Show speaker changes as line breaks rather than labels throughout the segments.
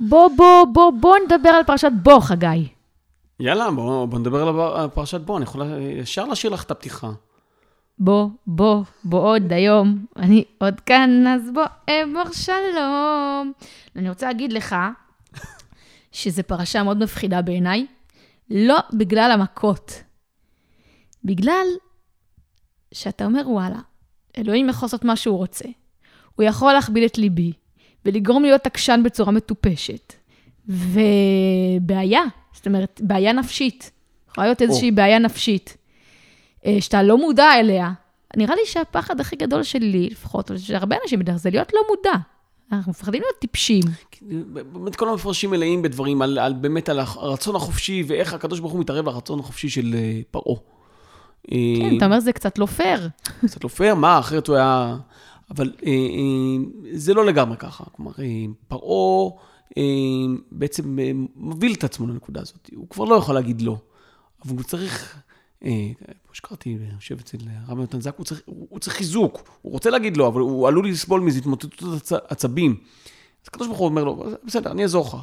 בוא, בוא, בוא, בוא נדבר על פרשת בוא, חגי.
יאללה, בוא, בוא נדבר על פרשת בוא, אני יכול ישר להשאיר לך את הפתיחה.
בוא, בוא, בוא עוד היום, אני עוד כאן, אז בוא, אמור שלום. אני רוצה להגיד לך שזו פרשה מאוד מפחידה בעיניי, לא בגלל המכות, בגלל שאתה אומר, וואלה, אלוהים יכול לעשות מה שהוא רוצה. הוא יכול להכביד את ליבי ולגרום להיות עקשן בצורה מטופשת. ובעיה, זאת אומרת, בעיה נפשית. יכולה להיות איזושהי בעיה נפשית. אה, שאתה לא מודע אליה. נראה לי שהפחד הכי גדול שלי, לפחות, או של הרבה אנשים בדרך זה להיות לא מודע. אנחנו מפחדים להיות טיפשים.
באמת כל המפרשים מלאים בדברים, על, על באמת על הרצון החופשי, ואיך הקדוש ברוך הוא מתערב ברצון החופשי של אה, פרעה.
כן, אתה אומר, זה קצת לא פייר.
קצת לא פייר, מה, אחרת הוא היה... אבל אה, אה, זה לא לגמרי ככה. כלומר, אה, פרעה אה, בעצם אה, מוביל את עצמו לנקודה הזאת. הוא כבר לא יכול להגיד לא, אבל הוא צריך... אה, כמו שקראתי, אני חושב אצל הרב יונתן זק, הוא צריך, הוא, הוא צריך חיזוק. הוא רוצה להגיד לא, אבל הוא עלול לסבול מזה התמוטטות עצ, עצבים. אז הקדוש ברוך הוא אומר לו, בסדר, אני אעזור לך.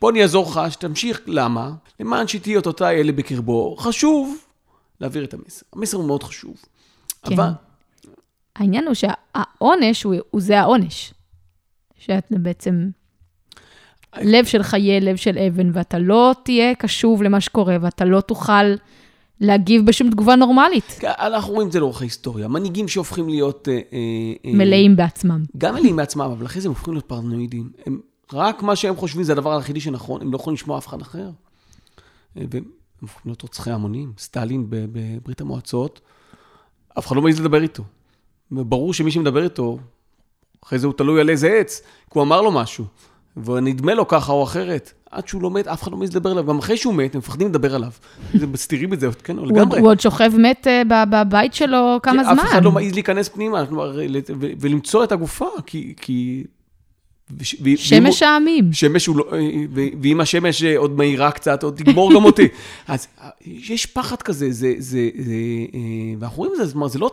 בוא אני אעזור לך, שתמשיך, למה? למען שתהיי אותותי אלה בקרבו. חשוב להעביר את המסר. המסר הוא מאוד חשוב.
כן.
אבל...
העניין הוא שהעונש הוא, הוא זה העונש. שאתה בעצם, לב שלך יהיה לב של אבן, ואתה לא תהיה קשוב למה שקורה, ואתה לא תוכל להגיב בשום תגובה נורמלית.
כן, אנחנו רואים את זה לאורך ההיסטוריה. מנהיגים שהופכים להיות... אה, אה, אה,
מלאים בעצמם.
גם מלאים מעצמם, אבל אחרי זה הם הופכים להיות פרנואידים. הם, רק מה שהם חושבים זה הדבר היחידי שנכון, הם לא יכולים לשמוע אף אחד אחר. והם הופכים להיות רוצחי המונים. סטלין בברית המועצות, אף אחד לא מעז לדבר איתו. ברור שמי שמדבר איתו, אחרי זה הוא תלוי על איזה עץ, כי הוא אמר לו משהו. ונדמה לו ככה או אחרת. עד שהוא לא מת, אף אחד לא מעז לדבר עליו. גם אחרי שהוא מת, הם מפחדים לדבר עליו. זה מסתירים את זה, כן,
הוא
לגמרי.
הוא עוד שוכב מת אה, בבית שלו כמה זמן.
אף אחד לא מעז להיכנס פנימה, ולמצוא את הגופה, כי... ו-
שמש העמים.
שמש הוא לא... ואם השמש אה, עוד מהירה קצת, עוד תגמור גם אותי. אז אה, יש פחד כזה, זה... זה, זה אה, ואנחנו רואים את זה, זאת אומרת, זה לא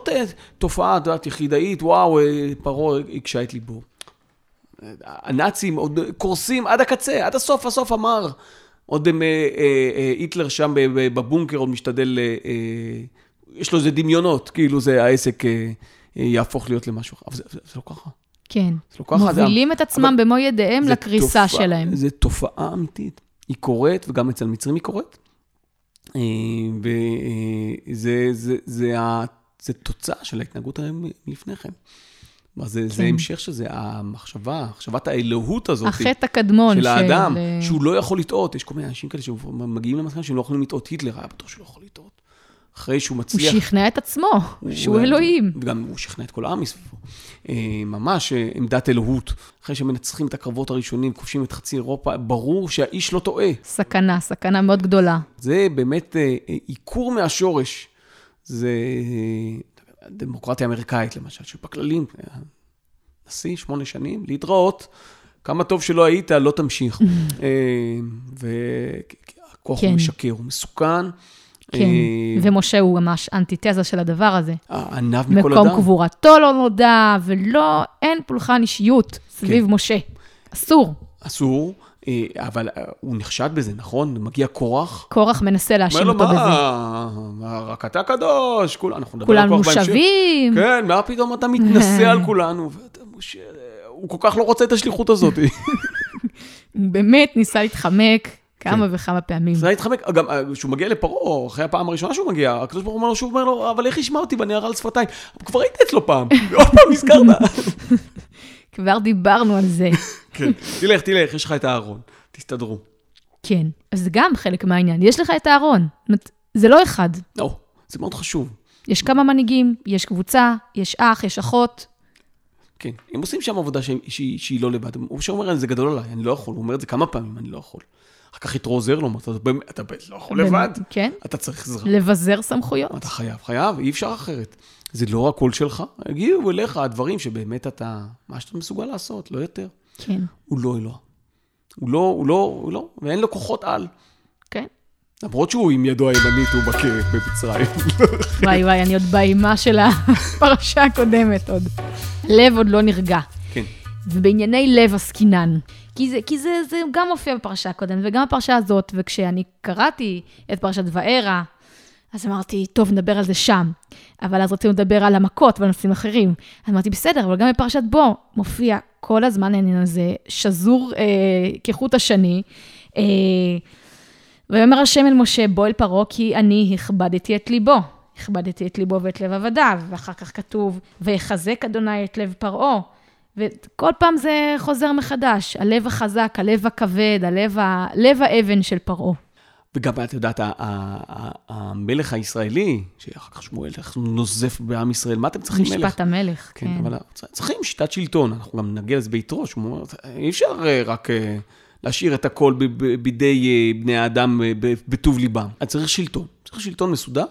תופעה, את יודעת, יחידאית, וואו, פרעה הקשה את ליבו. הנאצים עוד קורסים עד הקצה, עד הסוף, הסוף אמר. עוד אה, היטלר שם בבונקר עוד משתדל, יש לו איזה דמיונות, כאילו זה העסק יהפוך להיות למשהו אחר. אבל זה, זה, זה לא ככה.
כן.
זה. זה-
מובילים את עצמם במו ידיהם
זה
לקריסה
תופעה-
שלהם.
זה תופעה אמיתית. היא קורית, וגם אצל מצרים היא קורית. אה, וזה זה, זה, ה- זה תוצאה של ההתנהגות ההם מלפני כן. זה, זה
כן.
המשך של זה, המחשבה, מחשבת האלוהות הזאת.
החטא הקדמון
של האדם,
אה,
שהוא לא יכול לטעות. יש כל מיני אנשים כאלה שמגיעים למסקנה שהם לא יכולים לטעות. היטלר היה בטוח שהוא לא יכול לטעות. אחרי שהוא
הוא
מצליח...
שכנע את עצמו, שהוא
הוא-
אלוהים.
וגם הוא שכנע את כל העם מסביבו. אה, ממש אה, עמדת אלוהות. אחרי שמנצחים את הקרבות הראשונים, כובשים את חצי אירופה, ברור שהאיש לא טועה.
סכנה, סכנה מאוד גדולה.
זה באמת אה, אה, עיקור מהשורש. זה אה, דמוקרטיה אמריקאית, למשל, שבכללים, אה, נשיא, שמונה שנים, להתראות. כמה טוב שלא היית, לא תמשיך. והכוח
כן.
הוא משקר, הוא מסוכן.
כן,
אה,
ומשה הוא ממש אנטיתזה של הדבר הזה.
הענב מכל
מקום
אדם.
קבורתו לא נודע, ולא, אין פולחן אישיות סביב
כן.
משה. אסור.
אסור, אה, אבל אה, הוא נחשד בזה, נכון? מגיע קורח.
קורח מנסה
אומר
להאשים
לו,
אותו בזה.
מה, מה, רק אתה קדוש, כול, אנחנו נדבר על
כולנו. מושבים.
כן, מה פתאום אתה מתנשא על כולנו? ואתה, משה, הוא כל כך לא רוצה את השליחות הזאת.
הוא באמת ניסה להתחמק כמה וכמה פעמים.
זה היה להתחמק, גם אה, כשהוא מגיע לפרעה, אחרי הפעם הראשונה שהוא מגיע, הקדוש ברוך הוא אומר לו, שוב אומר לו, אבל איך ישמע אותי בנערה על שפתיים? כבר היית אצלו פעם, עוד פעם נזכרת.
כבר דיברנו על זה.
כן, תלך, תלך, יש לך את הארון, תסתדרו.
כן, אז זה גם חלק מהעניין. יש לך את הארון. זה לא אחד.
לא, זה מאוד חשוב.
יש כמה מנהיגים, יש קבוצה, יש אח, יש אחות.
כן, הם עושים שם עבודה שהיא, שהיא, שהיא לא לבד. הוא שאומר, זה גדול עליי, אני לא יכול. הוא אומר את זה כמה פעמים, אני לא יכול. כך יתרו עוזר לו, אתה, באמת- אתה לא יכול לבד.
כן,
אתה צריך עזרה.
לבזר סמכויות.
אתה חייב, חייב, אי אפשר אחרת. זה לא הקול שלך, יגיעו אליך הדברים שבאמת אתה, מה שאתה מסוגל לעשות, לא יותר.
כן,
הוא לא אלוה. הוא לא, הוא לא, הוא לא, ואין לו כוחות על.
כן.
למרות שהוא עם ידו הימנית, הוא בכלא במצרים.
וואי וואי, אני עוד באימה של הפרשה הקודמת עוד. לב עוד לא נרגע.
כן.
ובענייני לב עסקינן. כי, זה, כי זה, זה גם מופיע בפרשה הקודמת וגם בפרשה הזאת, וכשאני קראתי את פרשת וארא, אז אמרתי, טוב, נדבר על זה שם. אבל אז רצינו לדבר על המכות ועל נושאים אחרים. אז אמרתי, בסדר, אבל גם בפרשת בו מופיע כל הזמן העניין הזה, שזור אה, כחוט השני. אה, ויאמר השם אל משה, בוא אל פרעה, כי אני הכבדתי את ליבו. הכבדתי את ליבו ואת לב עבדיו, ואחר כך כתוב, ויחזק אדוני את לב פרעה. וכל פעם זה חוזר מחדש, הלב החזק, הלב הכבד, הלב, ה... לב האבן של פרעה.
וגם, את יודעת, המלך הישראלי, שאחר כך שמואל נוזף בעם ישראל, מה אתם צריכים
מלך? משפט המלך,
כן. כן, אבל צריכים שיטת שלטון, אנחנו גם נגיע לזה ביתרו, שהוא אי אפשר אה, רק אה, להשאיר את הכל בידי אה, בני האדם בטוב ליבם. אז צריך שלטון, צריך שלטון מסודר.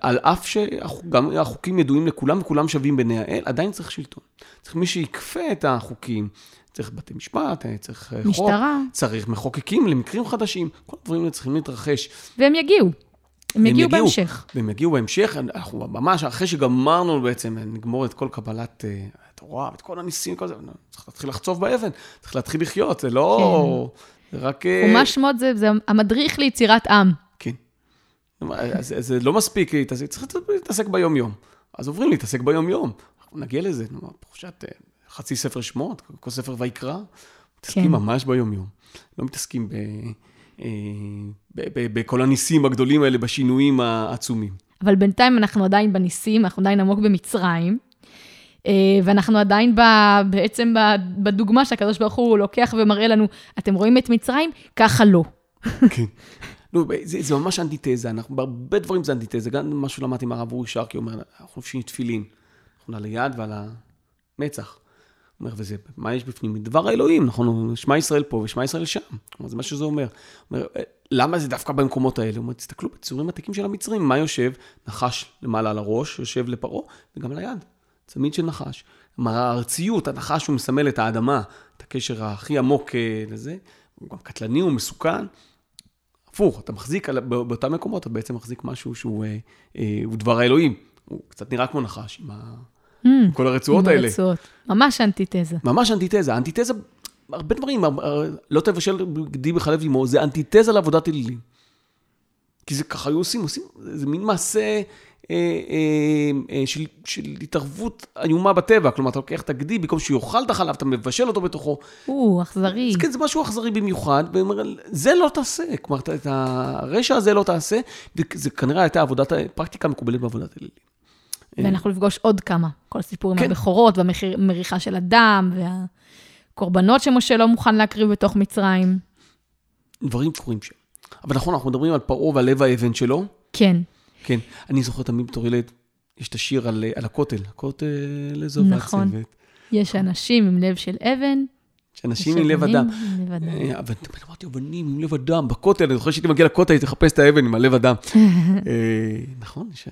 על אף שגם החוקים ידועים לכולם וכולם שווים בעיני האל, עדיין צריך שלטון. צריך מי שיקפה את החוקים, צריך בתי משפט, צריך
משטרה. חוק, משטרה.
צריך מחוקקים למקרים חדשים, כל הדברים האלה צריכים להתרחש.
והם יגיעו. הם יגיעו בהמשך.
והם יגיעו בהמשך, אנחנו ממש, אחרי שגמרנו בעצם, נגמור את כל קבלת התורה, את כל הניסים, כל זה, צריך להתחיל לחצוב באבן, צריך להתחיל לחיות, זה לא... כן. רק...
חומש שמות זה, זה המדריך ליצירת עם.
אז זה לא מספיק להתעסק, צריך להתעסק ביום-יום. אז עוברים להתעסק ביום-יום. אנחנו נגיע לזה, פרשת חצי ספר שמות, כל ספר ויקרא, מתעסקים כן. ממש ביום-יום. לא מתעסקים ב, אה, ב, ב, בכל הניסים הגדולים האלה, בשינויים העצומים.
אבל בינתיים אנחנו עדיין בניסים, אנחנו עדיין עמוק במצרים, אה, ואנחנו עדיין ב, בעצם בדוגמה שהקדוש ברוך הוא לוקח ומראה לנו, אתם רואים את מצרים? ככה לא.
כן. לא, זה, זה ממש אנטיתזה, אנחנו בהרבה דברים זה אנטיתזה, גם מה שלמדתי עם הרב אורי שרקי אומר, אנחנו לובשים תפילין, אנחנו על היד ועל המצח. אומר, וזה, מה יש בפנים? דבר האלוהים, נכון? שמע ישראל פה ושמע ישראל שם. כלומר, זה מה שזה אומר. אומר, אה, למה זה דווקא במקומות האלה? הוא אומר, תסתכלו בציורים עתיקים של המצרים, מה יושב? נחש למעלה על הראש, יושב לפרעה, וגם על היד. צמיד של נחש. כלומר, הארציות, הנחש הוא מסמל את האדמה, את הקשר הכי עמוק אה, לזה. הוא גם קטלני, הוא מסוכן. הפוך, אתה מחזיק באותם מקומות, אתה בעצם מחזיק משהו שהוא אה, אה, דבר האלוהים. הוא קצת נראה כמו נחש, עם ה... Mm, כל הרצועות האלה. הרצועות.
ממש אנטיתזה.
ממש אנטיתזה. אנטיתזה, הרבה דברים, לא תבשל גדי בחלב אמו, זה אנטיתזה לעבודת אלילים. כי זה ככה היו עושים, עושים, זה מין מעשה של, של התערבות איומה בטבע. כלומר, אתה לוקח את הגדי, במקום שיאכל את החלב, אתה מבשל אותו בתוכו.
או, אכזרי.
כן, זה משהו אכזרי במיוחד, ואומר, זה לא תעשה. כלומר, את הרשע הזה לא תעשה, וזה כנראה הייתה עבודת, פרקטיקה מקובלת בעבודת אלילים.
ואנחנו נפגוש עוד כמה, כל הסיפור עם כן. הבכורות והמריחה של הדם, והקורבנות שמשה לא מוכן להקריב בתוך מצרים.
דברים קורים שם. אבל נכון, אנחנו מדברים על פרעה ועל לב האבן שלו.
כן.
כן. אני זוכר תמיד בתור ילד, יש את השיר על, על הכותל, הכותל איזו
נכון. והצוות. יש אנשים עם לב של אבן.
יש אנשים עם לב אדם. אה, אבל תמיד אמרתי, אבנים עם לב אדם, בכותל, אני זוכר שהייתי מגיע לכותל, הייתי לחפש את האבן עם הלב אדם. אה, נכון, יש...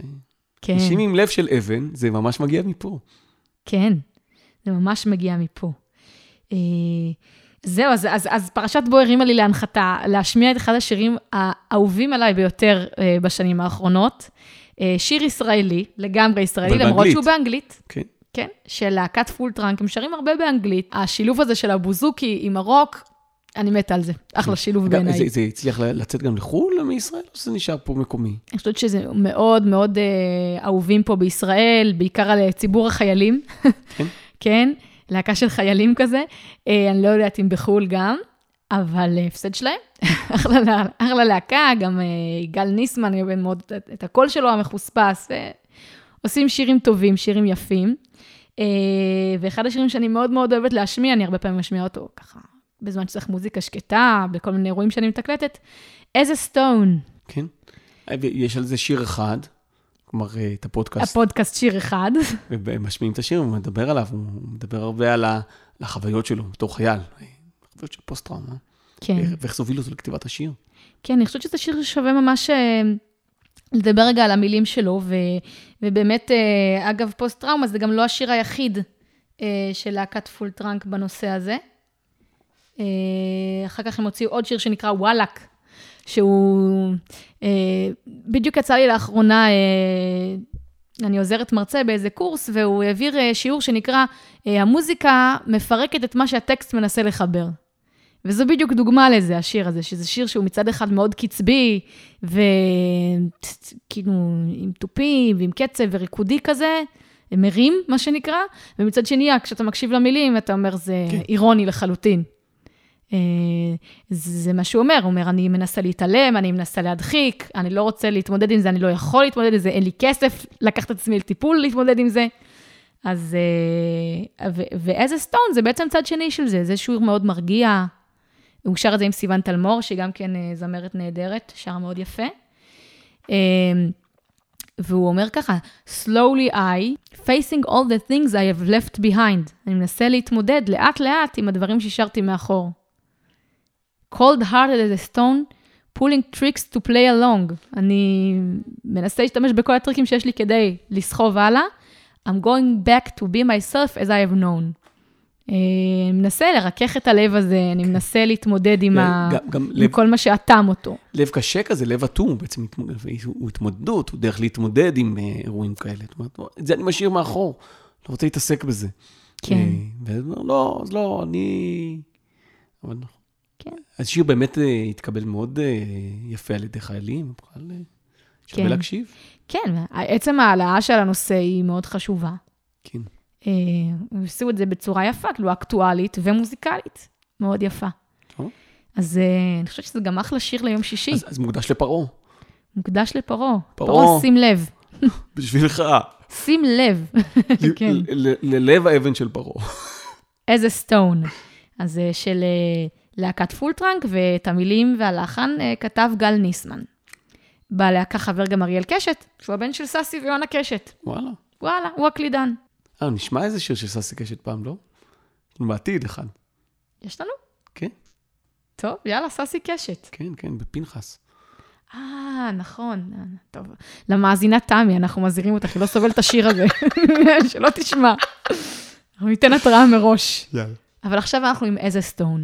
כן. אנשים עם לב של אבן, זה ממש מגיע מפה.
כן, זה ממש מגיע מפה. אה, זהו, אז, אז, אז פרשת בו הרימה לי להנחתה, להשמיע את אחד השירים האהובים עליי ביותר אה, בשנים האחרונות. אה, שיר ישראלי, לגמרי ישראלי, למרות באנגלית. שהוא באנגלית.
כן.
כן, של להקת Full Trunk, הם שרים הרבה באנגלית. השילוב הזה של הבוזוקי עם הרוק, אני מתה על זה, אחלה שילוב בעיניי.
זה, זה הצליח לצאת גם לחו"ל מישראל, או שזה נשאר פה מקומי?
אני חושבת שזה מאוד מאוד אה, אהובים פה בישראל, בעיקר על ציבור החיילים. כן? כן, להקה של חיילים כזה. אה, אני לא יודעת אם בחו"ל גם, אבל אה, הפסד שלהם. אחלה להקה, גם אה, יגאל ניסמן, אני אוהב מאוד את הקול שלו המחוספס, ועושים שירים טובים, שירים יפים. אה, ואחד השירים שאני מאוד מאוד אוהבת להשמיע, אני הרבה פעמים משמיעה אותו ככה בזמן שצריך מוזיקה שקטה, בכל מיני אירועים שאני מתקלטת, איזה סטון.
כן. יש על זה שיר אחד, כלומר, אה, את הפודקאסט.
הפודקאסט שיר אחד.
ומשמיעים את השיר, הוא מדבר עליו, הוא מדבר הרבה על החוויות שלו בתור חייל, חוויות של פוסט-טראומה. כן. ואיך זה הוביל אותו לכתיבת השיר.
כן, אני חושבת שזה שיר ששווה ממש אה, לדבר רגע על המילים שלו, ו, ובאמת, אה, אגב, פוסט-טראומה זה גם לא השיר היחיד של להקת Full Trunk בנושא הזה. אה, אחר כך הם הוציאו עוד שיר שנקרא וואלאק, שהוא... אה, בדיוק יצא לי לאחרונה, אה, אני עוזרת מרצה באיזה קורס, והוא העביר שיעור שנקרא, המוזיקה מפרקת את מה שהטקסט מנסה לחבר. וזו בדיוק דוגמה לזה, השיר הזה, שזה שיר שהוא מצד אחד מאוד קצבי, וכאילו עם תופים ועם קצב וריקודי כזה, מרים, מה שנקרא, ומצד שני, כשאתה מקשיב למילים, אתה אומר, זה כן. אירוני לחלוטין. אה, זה מה שהוא אומר, הוא אומר, אני מנסה להתעלם, אני מנסה להדחיק, אני לא רוצה להתמודד עם זה, אני לא יכול להתמודד עם זה, אין לי כסף לקחת את עצמי לטיפול להתמודד עם זה. אז, אה, ואיזה סטון זה בעצם צד שני של זה, זה שיר מאוד מרגיע. הוא שר את זה עם סיוון תלמור, שגם כן אה, זמרת נהדרת, שר מאוד יפה. והוא אומר ככה, slowly I, facing all the things I have left behind. אני מנסה להתמודד לאט-לאט עם הדברים שהשארתי מאחור. Cold hearted as a stone, pulling tricks to play along. אני מנסה להשתמש בכל הטריקים שיש לי כדי לסחוב הלאה. I'm going back to be myself as I have known. אני מנסה לרכך את הלב הזה, אני מנסה להתמודד עם, ה... גם, עם לב, כל מה שאטם אותו.
לב קשה כזה, לב אטום, בעצם הוא התמודדות, הוא דרך להתמודד עם אה, אירועים כאלה. את זה אני משאיר מאחור, לא רוצה להתעסק בזה. כן. אה, ואני אומר, לא, אז לא, אני... אבל כן. אז שיר באמת אה, התקבל מאוד יפה על ידי חיילים, בכלל שווה כן. להקשיב.
כן, עצם ההעלאה של הנושא היא מאוד חשובה.
כן.
הם עשו את זה בצורה יפה, כאילו אקטואלית ומוזיקלית, מאוד יפה. טוב. אז אני חושבת שזה גם אחלה שיר ליום שישי.
אז, אז מוקדש לפרעה.
מוקדש לפרעה. פרעה, שים לב.
בשבילך.
שים לב,
כן. ללב האבן של פרעה.
As a Stone. אז של להקת Full Trunk, ואת המילים והלחן כתב גל ניסמן. בלהקה חבר גם אריאל קשת, שהוא הבן של סאסי ויונה קשת.
וואלה.
וואלה, הוא הקלידן.
אה, נשמע איזה שיר של סאסי קשת פעם, לא? בעתיד אחד.
יש לנו?
כן.
טוב, יאללה, סאסי קשת.
כן, כן, בפנחס.
אה, נכון. טוב. למאזינה תמי, אנחנו מזהירים אותך, היא לא סובלת את השיר הזה. שלא תשמע. אנחנו ניתן התראה מראש.
יאללה.
אבל עכשיו אנחנו עם איזה סטון.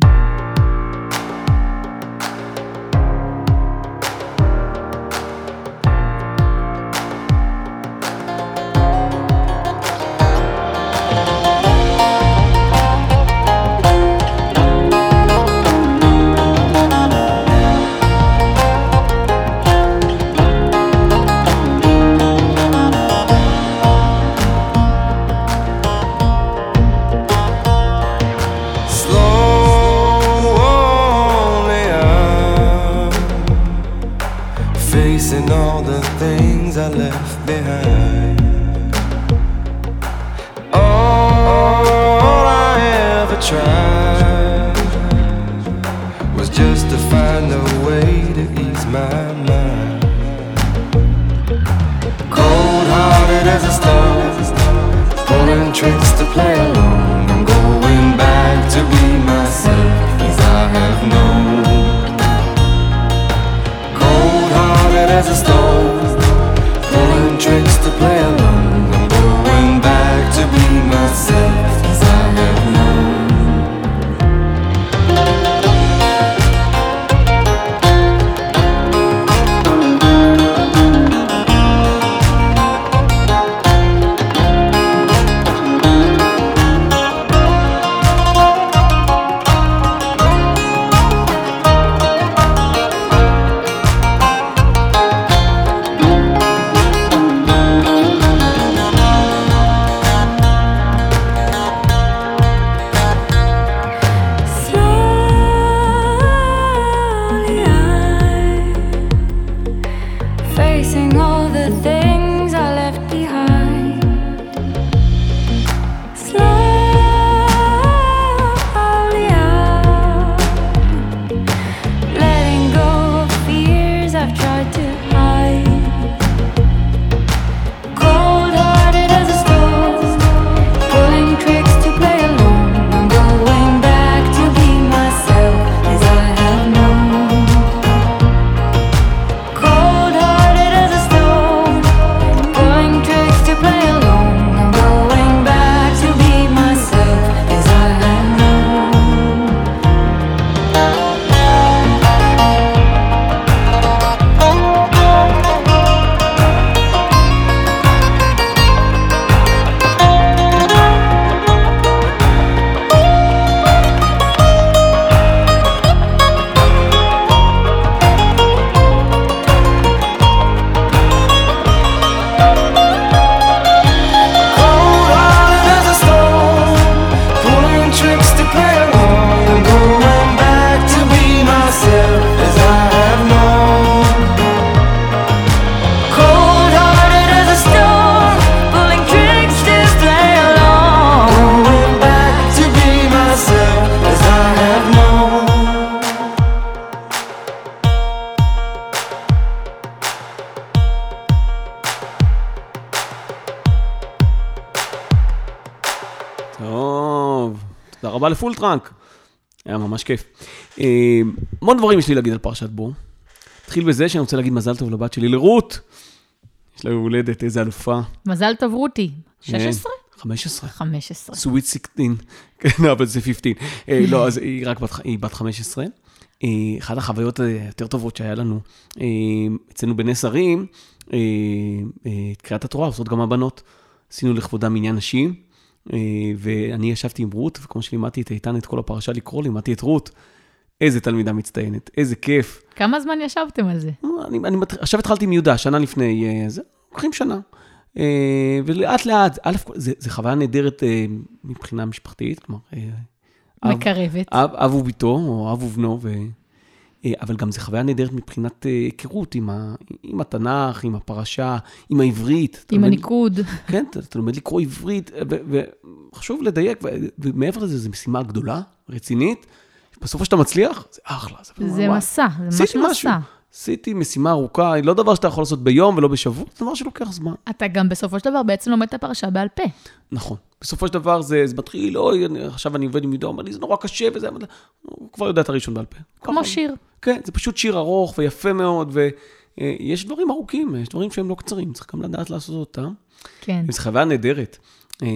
לפול טראנק. היה ממש כיף. אה, המון דברים יש לי להגיד על פרשת בו. נתחיל בזה שאני רוצה להגיד מזל טוב לבת שלי, לרות. יש לה הולדת, איזה אלופה.
מזל טוב, רותי. 16?
15.
15.
סוויט 16, כן, אבל זה 15. אה, לא, אז היא רק בת, היא בת 15. אה, אחת החוויות היותר טובות שהיה לנו אצלנו בנס הרים, את קריאת התורה עושות גם הבנות. עשינו לכבודם מניין נשים, ואני ישבתי עם רות, וכמו שלימדתי את איתן את כל הפרשה לקרוא, לימדתי את רות. איזה תלמידה מצטיינת, איזה כיף.
כמה זמן ישבתם על זה?
אני, אני, מת- עכשיו התחלתי עם יהודה, שנה לפני, אה, זה, לוקחים שנה. אה, ולאט לאט, א', זה, זה חוויה נהדרת אה, מבחינה משפחתית, כלומר, אה, אב,
מקרבת.
אב, אב וביתו, או אב ובנו, ו... אה, אבל גם זו חוויה נהדרת מבחינת אה, היכרות עם, ה, עם התנ"ך, עם הפרשה, עם העברית.
עם
לומד-
הניקוד.
כן, אתה, אתה לומד לקרוא עברית, ו- וחשוב לדייק, ו- ומעבר לזה, זו משימה גדולה, רצינית. בסופו שאתה מצליח, זה אחלה.
זה
וואי.
מסע, זה ממש. מסע.
עשיתי משימה ארוכה, היא לא דבר שאתה יכול לעשות ביום ולא בשבוע, זה דבר שלוקח זמן.
אתה גם בסופו של דבר בעצם לומד את הפרשה בעל פה.
נכון. בסופו של דבר זה, זה מתחיל, אוי, אני- עכשיו אני עובד עם יהודה, הוא אומר לי, זה נורא קשה וזה, הוא כבר יודע את הראשון בעל פה.
כמו
ככה.
שיר.
כן, זה פשוט שיר ארוך ויפה מאוד, ויש דברים ארוכים, יש דברים שהם לא קצרים, צריך גם לדעת לעשות אותם.
כן.
וזו חוויה נהדרת, אה,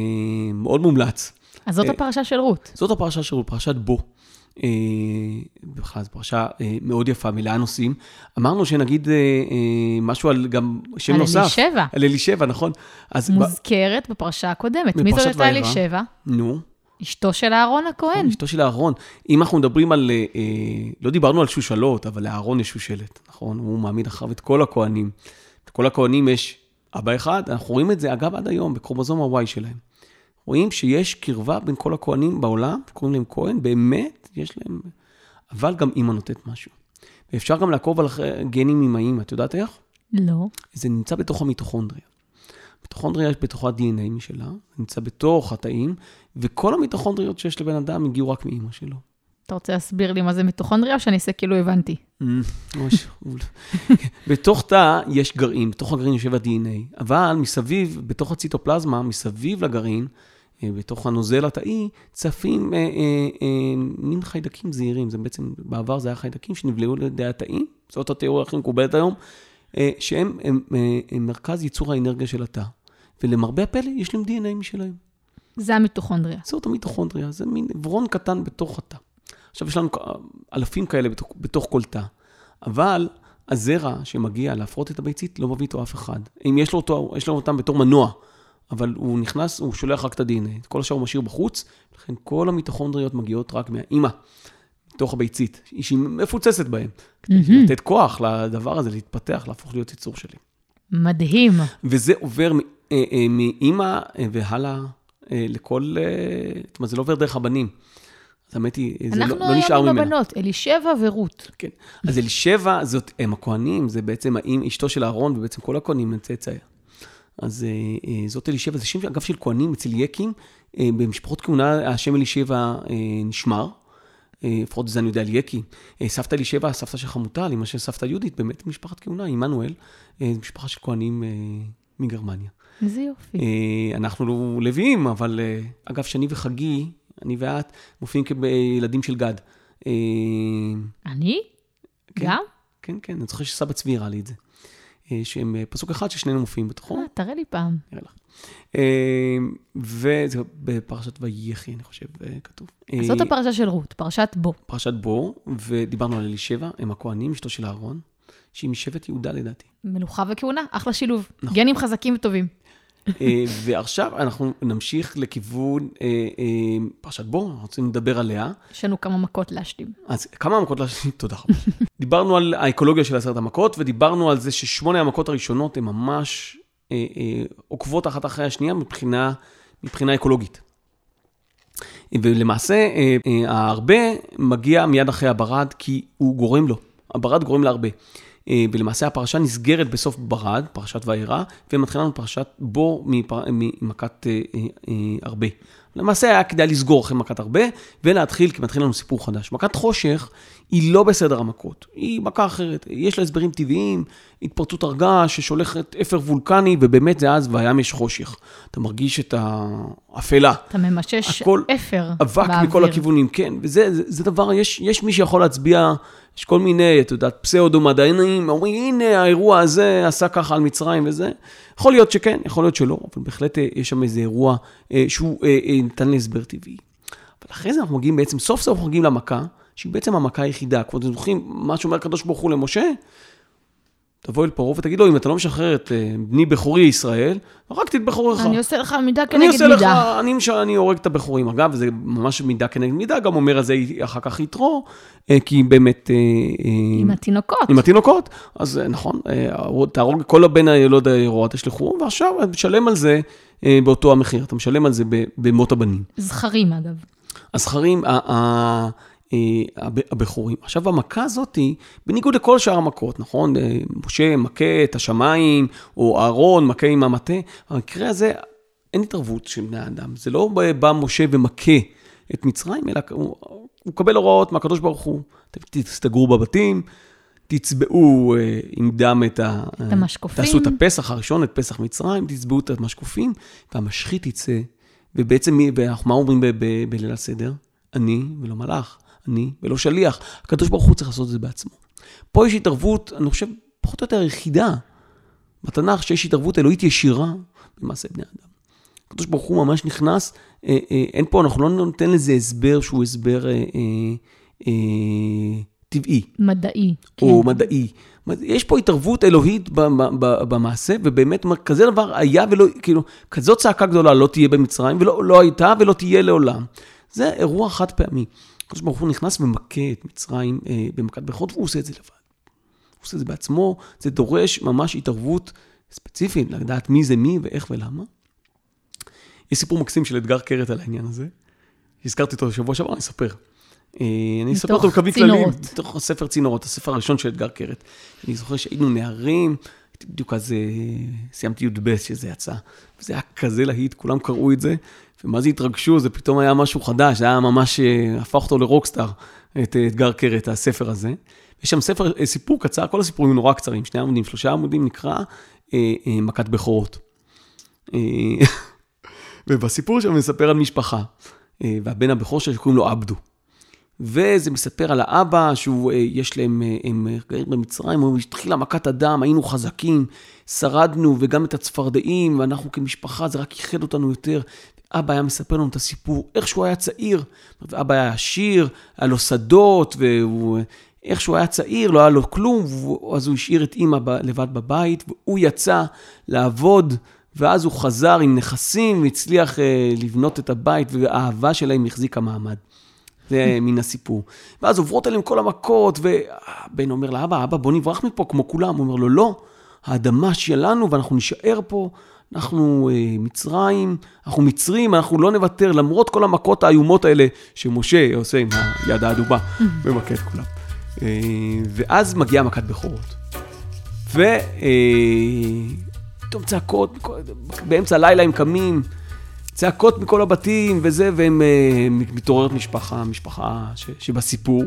מאוד מומלץ.
אז זאת
אה,
הפרשה של רות.
זאת הפרשה של פרשת בו. אה, בכלל, זו פרשה אה, מאוד יפה, מלאה נושאים. אמרנו שנגיד אה, משהו על גם שם
על
נוסף.
אלישבע.
על אלישבע, נכון. אז ב-
מוזכרת בפרשה הקודמת. מי זאת הייתה. אלישבע?
נו,
אשתו של אהרון הכהן.
אשתו של אהרון. אם אנחנו מדברים על, לא דיברנו על שושלות, אבל לאהרון יש שושלת, נכון? הוא מעמיד אחריו את כל הכהנים. לכל הכהנים יש אבא אחד, אנחנו רואים את זה, אגב, עד היום, בקרומוזום ה-Y שלהם. רואים שיש קרבה בין כל הכהנים בעולם, קוראים להם כהן, באמת, יש להם... אבל גם אימא נותנת משהו. ואפשר גם לעקוב על גנים אמהיים, את יודעת איך?
לא.
זה נמצא בתוך המיטוכונדריה. מיטוכונדריה יש בתוכה DNA משלה, נמצא בתוך התאים, וכל המיטוכונדריות שיש לבן אדם הגיעו רק מאימא שלו.
אתה רוצה להסביר לי מה זה מיטוכונדריה, או שאני אעשה כאילו הבנתי?
אול. בתוך תא יש גרעין, בתוך הגרעין יושב ה-DNA, אבל מסביב, בתוך הציטופלזמה, מסביב לגרעין, בתוך הנוזל התאי, צפים אה, אה, אה, מין חיידקים זעירים, זה בעצם, בעבר זה היה חיידקים שנבלעו על ידי התאים, זאת התיאוריה הכי מקובלת היום, אה, שהם הם, אה, הם מרכז ייצור האנרגיה של התא. ולמרבה הפלא, יש להם DNA משלהם.
זה המיטוכונדריה.
זאת המיטוכונדריה, זה מין עברון קטן בתוך התא. עכשיו, יש לנו אלפים כאלה בתוך, בתוך כל תא, אבל הזרע שמגיע להפרות את הביצית לא מביא איתו אף אחד. אם יש לו, אותו, יש לו אותם בתור מנוע, אבל הוא נכנס, הוא שולח רק את ה-DNA. את כל השאר הוא משאיר בחוץ, לכן כל המיטוכונדריות מגיעות רק מהאימא, מתוך הביצית, שהיא מפוצצת
מהמם.
לתת כוח לדבר הזה להתפתח, להפוך להיות יצור שלי.
מדהים.
וזה עובר אה, אה, מאימא אה, והלאה אה, לכל... זאת אומרת, זה לא עובר דרך הבנים. אז האמת היא, זה
אנחנו
לא, לא נשאר
היום עם
ממנה.
הבנות, אלישבע ורות.
כן. אז אלישבע, זאת, הם הכהנים, זה בעצם האם אשתו של אהרון, ובעצם כל הכהנים הם צאצאיה. אז אה, אה, זאת אלישבע, זה שם, אגב, של כהנים אצל יקים, אה, במשפחות כהונה, השם אלישבע נשמר. לפחות זה אני יודע על יקי. סבתא אלישבע, הסבתא של חמוטל, אמא של סבתא יהודית, באמת משפחת כהונה, עמנואל, משפחה של כהנים מגרמניה.
איזה יופי.
אנחנו לא לוויים, אבל אגב, שאני וחגי, אני ואת, מופיעים כילדים של גד.
אני?
כן.
גם?
כן, כן, אני זוכר שסבא צבי הראה לי את זה. אה, שהם אה, פסוק אחד ששנינו מופיעים בתוכו,
אה, תראה לי פעם.
נראה לך. וזה בפרשת ויחי, אני חושב, כתוב.
אז זאת הפרשה של רות, פרשת בו.
פרשת בור, ודיברנו על אלישבע, הם הכהנים, אשתו של אהרון, שהיא משבט יהודה לדעתי.
מלוכה וכהונה, אחלה שילוב.
נכון.
גנים חזקים וטובים.
אה, ועכשיו אנחנו נמשיך לכיוון אה, אה, פרשת בור, אנחנו רוצים לדבר עליה.
יש לנו כמה מכות להשלים.
אז כמה מכות להשלים? תודה רבה. דיברנו על האקולוגיה של עשרת המכות, ודיברנו על זה ששמונה המכות הראשונות הן ממש עוקבות אחת אחרי השנייה מבחינה, מבחינה אקולוגית. ולמעשה, ההרבה מגיע מיד אחרי הברד, כי הוא גורם לו. הברד גורם להרבה. אה, ולמעשה הפרשה נסגרת בסוף ברד, פרשת וארא, ומתחילה לנו פרשת בו מפר... ממכת אה, אה, הרבה. למעשה היה כדאי לסגור אחרי מכת הרבה, ולהתחיל, כי מתחיל לנו סיפור חדש. מכת חושך היא לא בסדר המכות, היא מכה אחרת. יש לה הסברים טבעיים, התפרצות הרגה ששולחת אפר וולקני, ובאמת זה אז, והים יש חושך. אתה מרגיש את האפלה.
אתה ממשש
הכל
אפר
אבק
באוויר.
מכל הכיוונים, כן. וזה זה, זה דבר, יש, יש מי שיכול להצביע, יש כל מיני, את יודעת, פסאודו-מדענים, אומרים, הנה, האירוע הזה עשה ככה על מצרים וזה. יכול להיות שכן, יכול להיות שלא, אבל בהחלט אה, יש שם איזה אירוע אה, שהוא אה, ניתן להסבר טבעי. אבל אחרי זה אנחנו מגיעים בעצם, סוף סוף אנחנו מגיעים למכה, שהיא בעצם המכה היחידה. כמו אתם זוכרים, מה שאומר הקדוש ברוך הוא למשה, תבוא אל פרעה ותגיד לו, אם אתה לא משחרר את אה, בני בכורי ישראל, הרגתי את בכוריך.
אני עושה לך מידה
אני
כנגד
עושה לך,
מידה.
אני, מש- אני הורג את הבכורים. אגב, זה ממש מידה כנגד מידה, גם אומר על זה אחר כך יתרו, אה, כי באמת... אה,
עם התינוקות.
עם התינוקות, אז נכון, תהרוג כל הבן הילוד הירוע תשלחו, ועכשיו אתה משלם על זה באותו המחיר, אתה משלם על זה במות הבנים.
זכרים, אגב.
הזכרים, הבכורים. עכשיו, המכה הזאת, בניגוד לכל שאר המכות, נכון? אה, משה מכה את השמיים, או אהרון מכה עם המטה, במקרה הזה אין התערבות של בני האדם. זה לא בא משה ומכה את מצרים, אלא הוא, הוא מקבל הוראות מהקדוש ברוך הוא. תסתגרו בבתים, תצבעו אה, עם דם את ה...
את המשקופים.
תעשו את הפסח הראשון, את פסח מצרים, תצבעו את המשקופים, והמשחית יצא. ובעצם, מה אומרים בליל הסדר? אני ולא מלאך, אני ולא שליח. הקדוש ברוך הוא צריך לעשות את זה בעצמו. פה יש התערבות, אני חושב, פחות או יותר יחידה בתנ"ך, שיש התערבות אלוהית ישירה במעשה בני אדם. הקדוש ברוך הוא ממש נכנס, אה, אה, אין פה, אנחנו לא ניתן לזה הסבר שהוא הסבר אה, אה, אה, טבעי.
מדעי.
או
כן.
מדעי. יש פה התערבות אלוהית במעשה, ובאמת, כזה דבר היה ולא, כאילו, כזאת צעקה גדולה לא תהיה במצרים, ולא לא הייתה ולא תהיה לעולם. זה אירוע חד פעמי. הקדוש ברוך הוא נכנס ומכה את מצרים אה, במכת בכורות, והוא עושה את זה לבד. הוא עושה את זה בעצמו, זה דורש ממש התערבות ספציפית, לדעת מי זה מי ואיך ולמה. יש סיפור מקסים של אתגר קרת על העניין הזה. הזכרתי אותו בשבוע שעבר, אני אספר. אה, אני אספר אותו בקווים כלליים.
צינורות.
מתוך הספר צינורות, הספר הראשון של אתגר קרת. אני זוכר שהיינו נערים, בדיוק אז אה, סיימתי י"ב שזה יצא. וזה היה כזה להיט, כולם קראו את זה, ומה זה התרגשו, זה פתאום היה משהו חדש, זה היה ממש, אה, הפך אותו לרוקסטאר, את אה, אתגר קרת, הספר הזה. יש שם ספר, אה, סיפור קצר, כל הסיפורים נורא קצרים, שני עמודים, שלושה עמודים, נקרא מכת בכורות. ובסיפור שם מספר על משפחה, והבן הבכור שלו שקוראים לו עבדו. וזה מספר על האבא, שהוא, יש להם, הם גרים במצרים, הוא התחילה מכת הדם, היינו חזקים, שרדנו, וגם את הצפרדעים, ואנחנו כמשפחה, זה רק איחד אותנו יותר. אבא היה מספר לנו את הסיפור, איך שהוא היה צעיר. ואבא היה עשיר, היה לו שדות, והוא... איך שהוא היה צעיר, לא היה לו כלום, אז הוא השאיר את אימא לבד בבית, והוא יצא לעבוד, ואז הוא חזר עם נכסים, והצליח אה, לבנות את הבית, והאהבה שלהם החזיקה מעמד. זה מן הסיפור. ואז עוברות עליהם כל המכות, והבן אומר לאבא, אבא, בוא נברח מפה כמו כולם. הוא אומר לו, לא, האדמה שלנו ואנחנו נישאר פה, אנחנו אה, מצרים, אנחנו מצרים, אנחנו לא נוותר, למרות כל המכות האיומות האלה שמשה עושה עם היד האדומה, ומכה את כולם. אה, ואז מגיעה מכת בכורות. ופתאום צעקות, מכל- באמצע הלילה הם קמים, צעקות מכל הבתים וזה, והם אה, מתעוררת משפחה, משפחה ש, שבסיפור.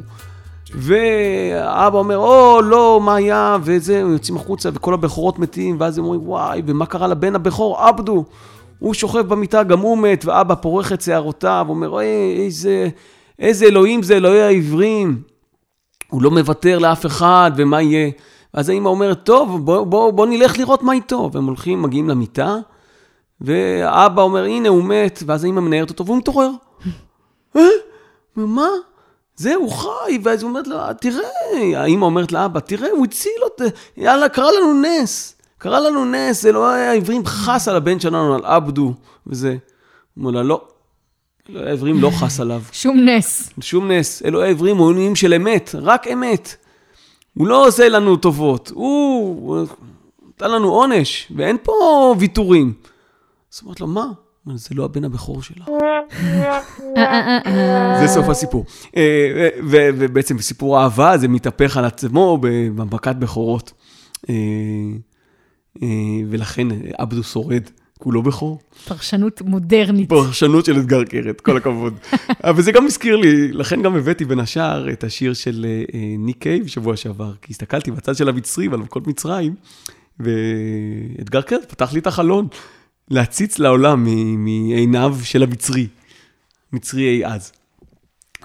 והאבא אומר, או, לא, מה היה, וזה, הם יוצאים החוצה, וכל הבכורות מתים, ואז הם אומרים, וואי, ומה קרה לבן הבכור, עבדו? הוא שוכב במיטה, גם הוא מת, ואבא פורך את שערותיו, אומר, אוי, איזה, איזה אלוהים זה, אלוהי העברים. הוא לא מוותר לאף אחד, ומה יהיה? ואז האמא אומרת, טוב, בוא, בוא, בוא נלך לראות מה איתו. והם הולכים, מגיעים למיטה, והאבא אומר, הנה, הוא מת, ואז האמא מנערת אותו, והוא מתעורר. אה? מה? זה, הוא חי, ואז הוא אומרת לו, תראה, האמא אומרת לאבא, תראה, הוא הציל אותי, יאללה, קרה לנו נס. קרה לנו נס, אלוהי העברים חס על הבן שלנו, על עבדו, וזה. הוא אומר לה, לא, אלוהי העברים לא חס עליו.
שום נס.
שום נס. אלוהי העברים הוא עונים של אמת, רק אמת. הוא לא עושה לנו טובות, הוא הוא נתן לנו עונש, ואין פה ויתורים. אז אומרת לו, מה? זה לא הבן הבכור שלה.
אה.
זה סוף הסיפור. אה, ובעצם בסיפור אהבה זה מתהפך על עצמו במכת בכורות. אה, אה, ולכן עבדו שורד, כולו בכור.
פרשנות מודרנית.
פרשנות של אתגר קרת, כל הכבוד. אבל זה גם הזכיר לי, לכן גם הבאתי בין השאר את השיר של ניק קייב שבוע שעבר, כי הסתכלתי בצד של המצרים, על כל מצרים, ואתגר קרת פתח לי את החלון, להציץ לעולם מעיניו של המצרי, מצרי אי אז.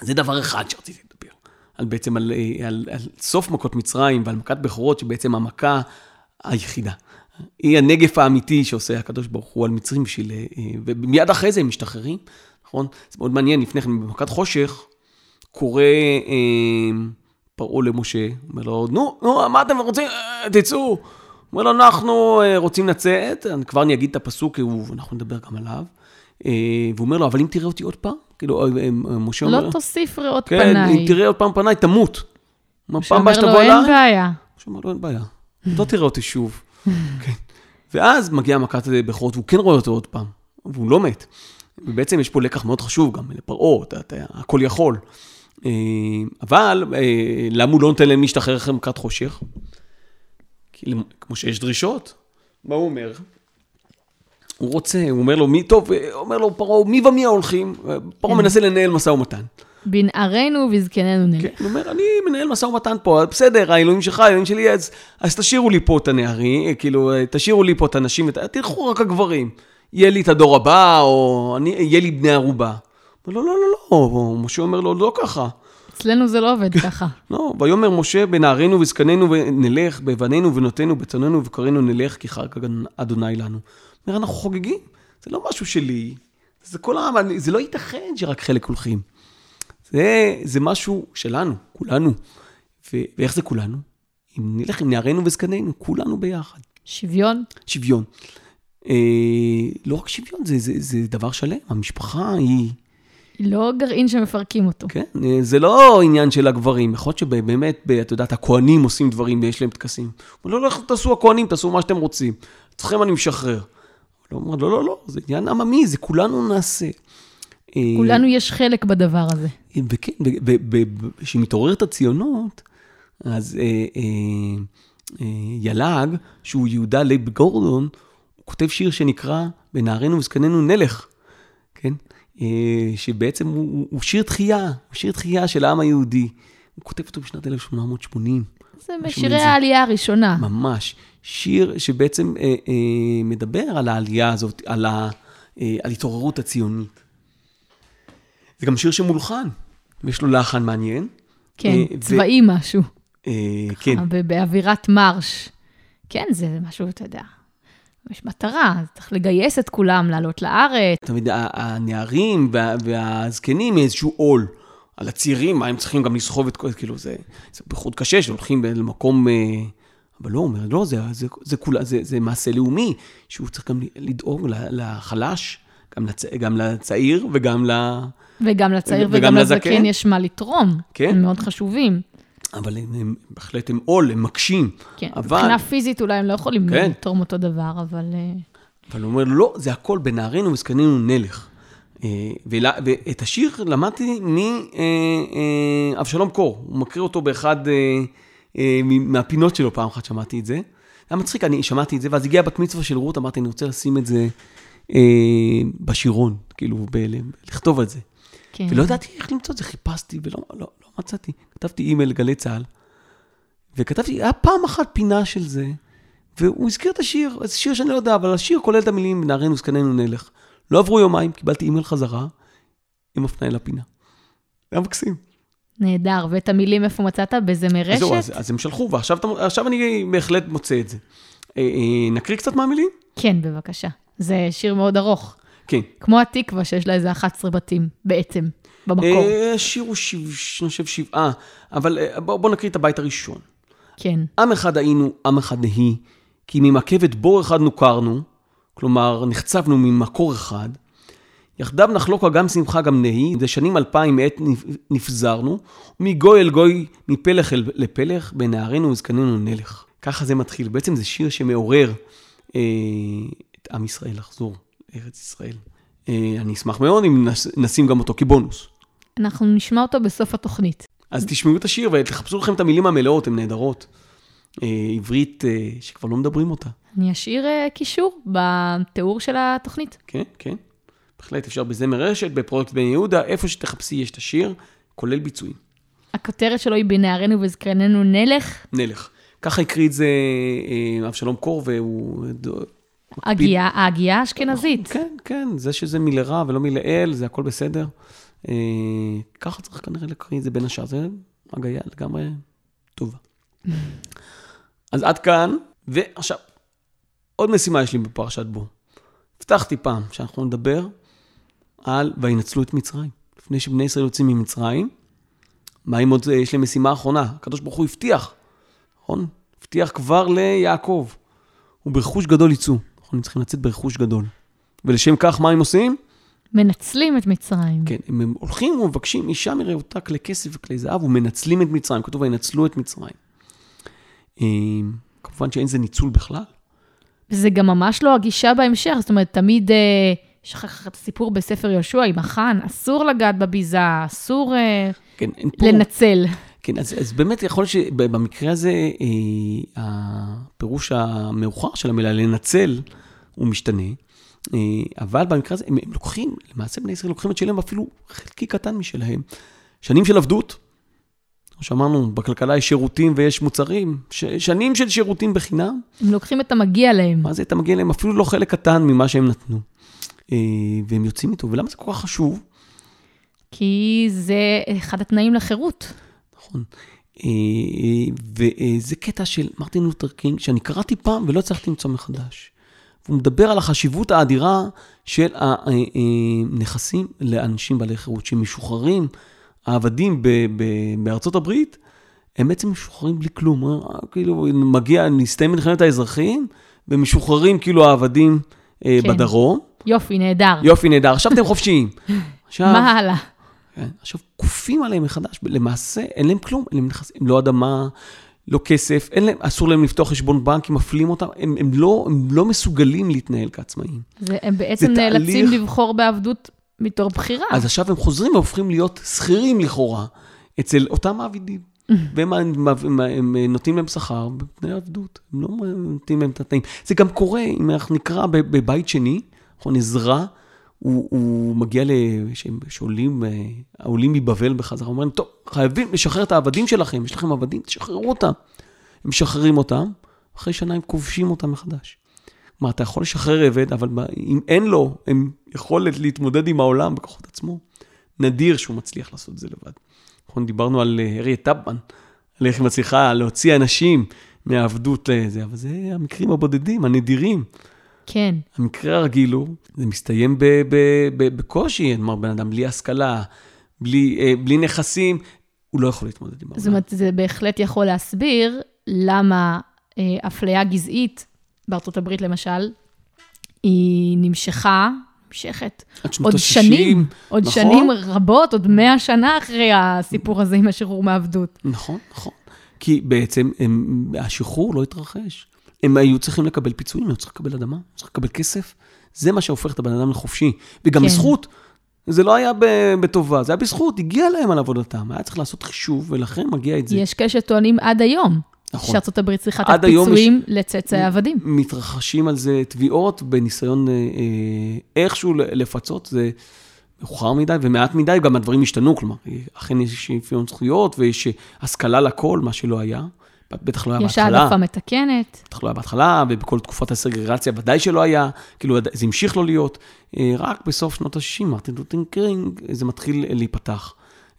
זה דבר אחד שרציתי לדבר, על בעצם על, אה, על, על סוף מכות מצרים ועל מכת בכורות, שבעצם המכה היחידה. היא הנגף האמיתי שעושה הקדוש ברוך הוא על מצרים בשביל... אה, ומיד אחרי זה הם משתחררים, נכון? זה מאוד מעניין, לפני כן במכת חושך, קורא אה, פרעה למשה, אומר לו, נו, נו, מה אתם רוצים? אה, תצאו. אומר לו, אנחנו אה, רוצים לצאת, אני כבר אני אגיד את הפסוק, אנחנו נדבר גם עליו. אה, והוא אומר לו, אבל אם תראה אותי עוד פעם, כאילו, אה, משה אומר,
לא תוסיף ראות
כן,
פניי.
אם תראה עוד פעם פניי, תמות. פעם
שאומר
הבאה
לו,
שתבוא
אין
אליי,
בעיה.
הוא אומר לו, אין בעיה, לא תראה אותי שוב. כן. ואז מגיעה מכת בכורות, והוא כן רואה אותו עוד פעם, והוא לא מת. ובעצם יש פה לקח מאוד חשוב גם לפרעה, אתה, הכל יכול. אבל למה הוא לא נותן להם להשתחרר אחרי מכת חושך? כמו שיש דרישות, מה הוא אומר? הוא רוצה, הוא אומר לו, מי, טוב, אה, אומר לו פרעה, מי ומי ההולכים? אה, פרעה
כן.
מנסה לנהל משא ומתן.
בנערינו ובזקנינו נלך.
כן, הוא אומר, אני מנהל משא ומתן פה, בסדר, האלוהים שלך, האלוהים שלי, אז, אז תשאירו לי פה את הנערים, כאילו, תשאירו לי פה את הנשים, תלכו רק הגברים. יהיה לי את הדור הבא, או אני, יהיה לי בני ערובה. הוא אומר, לא, לא, לא, לא, משה אומר לו, לא ככה.
אצלנו זה לא עובד ככה.
לא, ויאמר משה, בנערינו וזקנינו נלך, בבנינו ובנותינו, בצאננו ובקרינו נלך, כי חג אדוני לנו. אומר, אנחנו חוגגים, זה לא משהו שלי, זה כל העם, זה לא ייתכן שרק חלק הולכים. זה, זה משהו שלנו, כולנו. ו, ואיך זה כולנו? אם נלך עם נערינו וזקנינו, כולנו ביחד.
שוויון,
שוויון. אה, לא רק שוויון, זה, זה, זה דבר שלם, המשפחה היא...
לא גרעין שמפרקים אותו.
כן, אה, זה לא עניין של הגברים, יכול להיות שבאמת, את יודעת, הכוהנים עושים דברים ויש להם טקסים. הוא לא, לא, תעשו הכוהנים, תעשו מה שאתם רוצים. אתכם אני משחרר. הוא אומר, לא, לא, לא, זה עניין עממי, זה כולנו נעשה. אה,
כולנו יש חלק בדבר הזה.
וכן, כשמתעוררת הציונות, אז אה, אה, אה, יל"ג, שהוא יהודה לייב גורדון, הוא כותב שיר שנקרא "בנערינו וזקנינו נלך", שבעצם הוא, הוא, שיר תחייה, הוא שיר תחייה של העם היהודי. הוא כותב אותו בשנת 1880,
זה משירי. העלייה הראשונה.
ממש. שיר שבעצם אה, אה, מדבר על העלייה הזאת, על, ה, אה, על התעוררות הציונית. זה גם שיר שמולחן, ויש לו לחן מעניין.
כן,
אה, ו-
צבאי משהו.
אה, כן,
ב- באווירת מרש. כן, זה משהו, אתה יודע, יש מטרה, צריך לגייס את כולם, לעלות לארץ.
תמיד הנערים וה- והזקנים מאיזשהו עול. על הצעירים, מה הם צריכים גם לסחוב את כל, כאילו זה, זה בייחוד קשה שהולכים למקום, אה, אבל לא, אומר, לא, זה, זה, זה, כולה, זה, זה מעשה לאומי, שהוא צריך גם לדאוג לחלש, גם, לצ, גם לצעיר וגם ל...
וגם לצעיר
וגם
וגם.
לזקן
יש מה לתרום.
כן.
הם מאוד חשובים.
אבל הם, הם בהחלט הם עול, הם מקשים.
כן,
אבל,
מבחינה פיזית אולי הם לא יכולים
כן.
לתרום אותו דבר, אבל... אה,
אבל הוא אומר, לא, זה הכל בנערינו וזקנינו נלך. אה, ולה- ואת השיר למדתי מאבשלום קור, הוא מקריא אותו באחד אה, אה, מהפינות שלו, פעם אחת שמעתי את זה. היה מצחיק, אני שמעתי את זה, ואז הגיעה בת מצווה של רות, אמרתי, אני רוצה לשים את זה אה, בשירון, כאילו, ב- לכתוב על זה.
כן.
ולא ידעתי איך למצוא את זה, חיפשתי ולא לא, לא מצאתי. כתבתי אימייל לגלי צה"ל, וכתבתי, היה פעם אחת פינה של זה, והוא הזכיר את השיר, איזה שיר שאני לא יודע, אבל השיר כולל את המילים, נערינו זקנינו נלך. לא עברו יומיים, קיבלתי אימייל חזרה, עם הפניה לפינה. היה מקסים.
נהדר. ואת המילים איפה מצאת? באיזה מרשת?
זהו, אז, אז הם שלחו, ועכשיו אני בהחלט מוצא את זה. אה, אה, נקריא קצת מהמילים?
כן, בבקשה. זה שיר מאוד ארוך.
כן.
כמו התקווה, שיש לה איזה 11 בתים, בעצם, במקור.
אה, השיר הוא, שבע- אני חושב, שבעה, אבל אה, בוא, בוא נקריא את הבית הראשון.
כן.
עם אחד היינו, עם אחד נהי, כי ממעכבת בור אחד נוכרנו, כלומר, נחצבנו ממקור אחד, יחדיו נחלוקה גם שמחה גם נהי, זה שנים אלפיים מעת נפ- נפזרנו, ומגוי אל גוי, מפלך אל לפלך, בנערינו וזקנינו נלך. ככה זה מתחיל. בעצם זה שיר שמעורר אה, את עם ישראל לחזור לארץ ישראל. אה, אני אשמח מאוד אם נשים גם אותו כבונוס.
אנחנו נשמע אותו בסוף התוכנית.
אז תשמעו את השיר ותחפשו לכם את המילים המלאות, הן נהדרות. אה, עברית אה, שכבר לא מדברים אותה.
אני אשאיר קישור בתיאור של התוכנית.
כן, כן. בהחלט אפשר בזמר רשת, בפרויקט בן יהודה, איפה שתחפשי יש את השיר, כולל ביצועים.
הכותרת שלו היא בנערינו ובזקרננו נלך.
נלך. ככה הקריא את זה אבשלום קור, והוא...
הגייה, ההגייה האשכנזית.
כן, כן, זה שזה מלרע ולא מלאל, זה הכל בסדר. אה, ככה צריך כנראה להקריא את זה בין השאר, זה הגיה לגמרי טובה. אז עד כאן, ועכשיו, עוד משימה יש לי בפרשת בו. הבטחתי פעם שאנחנו נדבר על וינצלו את מצרים. לפני שבני ישראל יוצאים ממצרים, מה אם עוד יש להם משימה אחרונה? הקדוש ברוך הוא הבטיח, נכון? הבטיח כבר ליעקב. וברכוש גדול יצאו. אנחנו צריכים לצאת ברכוש גדול. ולשם כך, מה הם עושים?
מנצלים את מצרים.
כן, הם הולכים ומבקשים אישה מרעותה כלי כסף וכלי זהב ומנצלים את מצרים. כתוב, וינצלו את מצרים. אה, כמובן שאין זה ניצול בכלל.
וזה גם ממש לא הגישה בהמשך, זאת אומרת, תמיד, יש אחר כך את הסיפור בספר יהושע עם החאן, אסור לגעת בביזה, אסור אה,
כן, פה...
לנצל.
כן, אז, אז באמת יכול להיות שבמקרה הזה, אה, הפירוש המאוחר של המילה לנצל, הוא משתנה. אה, אבל במקרה הזה, הם, הם לוקחים, למעשה בני ישראל לוקחים את שלהם אפילו חלקי קטן משלהם. שנים של עבדות, כמו שאמרנו, בכלכלה יש שירותים ויש מוצרים, ש, שנים של שירותים בחינם,
הם לוקחים את המגיע להם.
מה זה אתה מגיע להם אפילו לא חלק קטן ממה שהם נתנו. אה, והם יוצאים איתו, ולמה זה כל כך חשוב?
כי זה אחד התנאים לחירות.
נכון. אה, וזה קטע של מרטין לותר קינג, שאני קראתי פעם ולא הצלחתי למצוא מחדש. הוא מדבר על החשיבות האדירה של הנכסים לאנשים בעלי חירות, שמשוחררים, העבדים בארצות הברית, הם בעצם משוחררים בלי כלום. אה, כאילו, מגיע, נסתיים מלחמת האזרחים, ומשוחררים כאילו העבדים אה,
כן.
בדרום.
יופי, נהדר.
יופי, נהדר, עכשיו אתם חופשיים. עכשיו,
מה הלאה?
כן, עכשיו, כופים עליהם מחדש, למעשה אין להם כלום, אין להם נכסים, לא אדמה, לא כסף, אין להם, אסור להם לפתוח חשבון בנק, הם מפלים אותם, הם, הם, לא, הם לא מסוגלים להתנהל כעצמאים.
זה, הם בעצם
זה
נאלצים
תהליך-
לבחור בעבדות מתור בחירה.
אז עכשיו הם חוזרים והופכים להיות שכירים לכאורה, אצל אותם מעבידים. והם הם, הם, הם נותנים להם שכר בתנאי עבדות, הם לא נותנים להם את התנאים. זה גם קורה, אם אנחנו נקרא בבית שני, נכון, עזרא, הוא, הוא מגיע ל... שעולים, אה, העולים מבבל בחזרה, אומרים, טוב, חייבים לשחרר את העבדים שלכם, יש לכם עבדים, תשחררו אותם. הם משחררים אותם, אחרי שנה הם כובשים אותם מחדש. כלומר, אתה יכול לשחרר עבד, אבל אם אין לו הם יכולת להתמודד עם העולם בכוחות עצמו, נדיר שהוא מצליח לעשות את זה לבד. נכון, דיברנו על אה, הריאט טאפמן, על איך היא מצליחה להוציא אנשים מהעבדות לזה, אבל זה המקרים הבודדים, הנדירים.
כן.
המקרה הרגיל הוא, זה מסתיים ב- ב- ב- בקושי, כלומר, בן אדם בלי השכלה, בלי, אה, בלי נכסים, הוא לא יכול להתמודד עם העולם.
זאת אומרת, זה בהחלט יכול להסביר למה אה, אפליה גזעית בארצות הברית, למשל, היא נמשכה, נמשכת, עוד
ה-
שנים, עוד
נכון.
שנים רבות, עוד מאה שנה אחרי הסיפור הזה עם השחרור מעבדות.
נכון, נכון. כי בעצם הם, השחרור לא התרחש. הם היו צריכים לקבל פיצויים, היו צריכים לקבל אדמה, היו צריכים לקבל כסף. זה מה שהופך את הבן אדם לחופשי. וגם
כן.
בזכות. זה לא היה בטובה, זה היה בזכות, הגיע להם על עבודתם. היה צריך לעשות חישוב, ולכן מגיע את זה.
יש כאלה שטוענים עד היום,
נכון.
שארצות הברית צריכה לתת פיצויים לצאצאי עבדים.
מתרחשים על זה תביעות בניסיון אה, אה, איכשהו לפצות, זה מאוחר מדי ומעט מדי, גם הדברים השתנו, כלומר, אכן יש שוויון זכויות ויש השכלה לכל, מה שלא היה. בטח לא היה
יש
בהתחלה.
העדפה מתקנת.
בטח לא היה בהתחלה, ובכל תקופת הסגרגציה ודאי שלא היה, כאילו זה המשיך לא להיות. אה, רק בסוף שנות ה-60, מרטין לותר קינג, זה מתחיל להיפתח.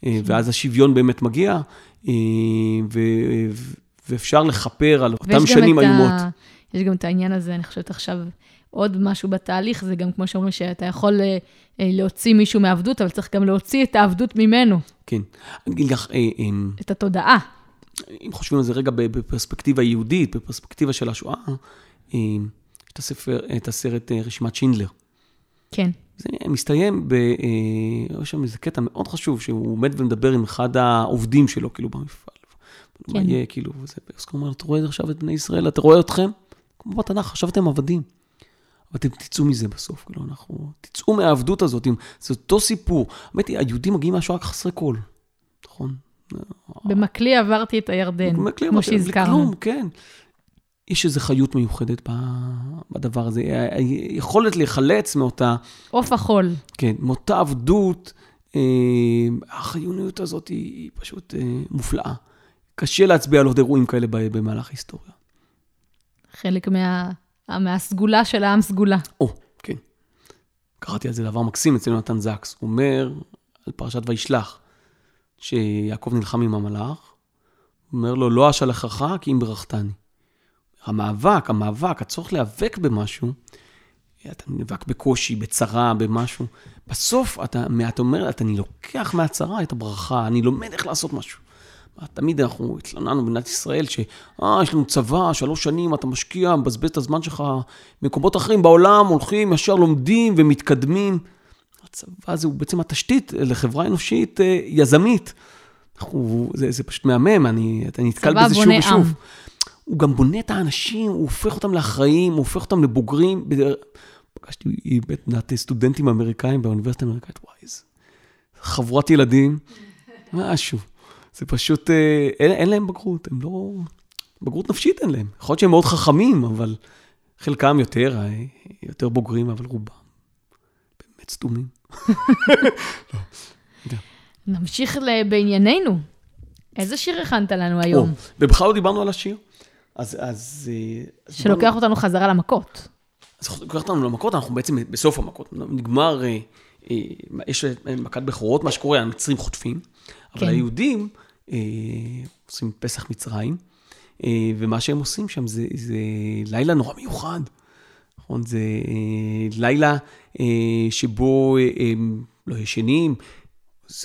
אה, ואז השוויון באמת מגיע, אה, ו- ואפשר לכפר על אותם שנים
ה-
איומות.
יש גם את העניין הזה, אני חושבת עכשיו, עוד משהו בתהליך, זה גם כמו שאומרים, שאתה יכול אה, אה, להוציא מישהו מעבדות, אבל צריך גם להוציא את העבדות ממנו,
כן. אני אגיד לך, אה, אה,
את התודעה.
אם חושבים על זה רגע בפרספקטיבה יהודית, בפרספקטיבה של השואה, אה, יש את הספר, את הסרט אה, רשימת שינדלר.
כן.
זה מסתיים ב... אה, יש שם איזה קטע מאוד חשוב, שהוא עומד ומדבר עם אחד העובדים שלו, כאילו, במפעל.
כן.
מה יהיה, כאילו, וזה, ואוסקר אומר, אתה רואה עכשיו את בני ישראל, אתה רואה אתכם? כמו בתנ"ך, עכשיו אתם עבדים. ואתם תצאו מזה בסוף, כאילו, אנחנו... תצאו מהעבדות הזאת, זה אותו סיפור. האמת היא, היהודים מגיעים מהשואה חסרי קול, נכון?
במקלי עברתי את הירדן,
מקלים
כמו שהזכרנו.
כלום, כן. יש איזו חיות מיוחדת בדבר הזה. היכולת להיחלץ מאותה,
עוף החול.
כן, מאותה עבדות, אה, החיוניות הזאת היא, פשוט אה, מופלאה. קשה להצביע על עוד אירועים כאלה במהלך ההיסטוריה.
חלק מה... מהסגולה של העם סגולה.
או, כן. קראתי על זה דבר מקסים אצל יונתן זקס. הוא אומר על פרשת וישלח, שיעקב נלחם עם המלאך, אומר לו, לא אשלחך כי אם ברכתני. המאבק, המאבק, הצורך להיאבק במשהו, אתה נאבק בקושי, בצרה, במשהו. בסוף אתה, אתה אומר, אתה, אני לוקח מהצרה את הברכה, אני לומד איך לעשות משהו. תמיד אנחנו התלוננו במדינת ישראל, שאה, יש לנו צבא, שלוש שנים, אתה משקיע, מבזבז את הזמן שלך במקומות אחרים בעולם, הולכים, ישר לומדים ומתקדמים. הצבא הזה הוא בעצם התשתית לחברה אנושית אה, יזמית. אנחנו, זה, זה פשוט מהמם, אני, אני נתקל בזה שוב ושוב.
עם.
הוא גם בונה את האנשים, הוא הופך אותם לאחראים, הוא הופך אותם לבוגרים. פגשתי בית סטודנטים אמריקאים באוניברסיטה האמריקאית, וואי, איזה חבורת ילדים, משהו. זה פשוט, אה, אין, אין להם בגרות, הם לא... בגרות נפשית אין להם. יכול להיות שהם מאוד חכמים, אבל חלקם יותר, אה, יותר בוגרים, אבל רובם סתומים.
נמשיך בענייננו. איזה שיר הכנת לנו היום?
ובכלל לא דיברנו על השיר. אז... אז אה,
שלוקח אותנו חזרה למכות.
אז לוקח אותנו למכות, אנחנו בעצם בסוף המכות. נגמר, אה, אה, יש מכת בכורות, מה שקורה, המצרים חוטפים, אבל
כן.
היהודים עושים פסח מצרים, ומה שהם עושים שם זה, זה לילה נורא מיוחד. נכון? זה אה, לילה אה, שבו אה, הם לא ישנים,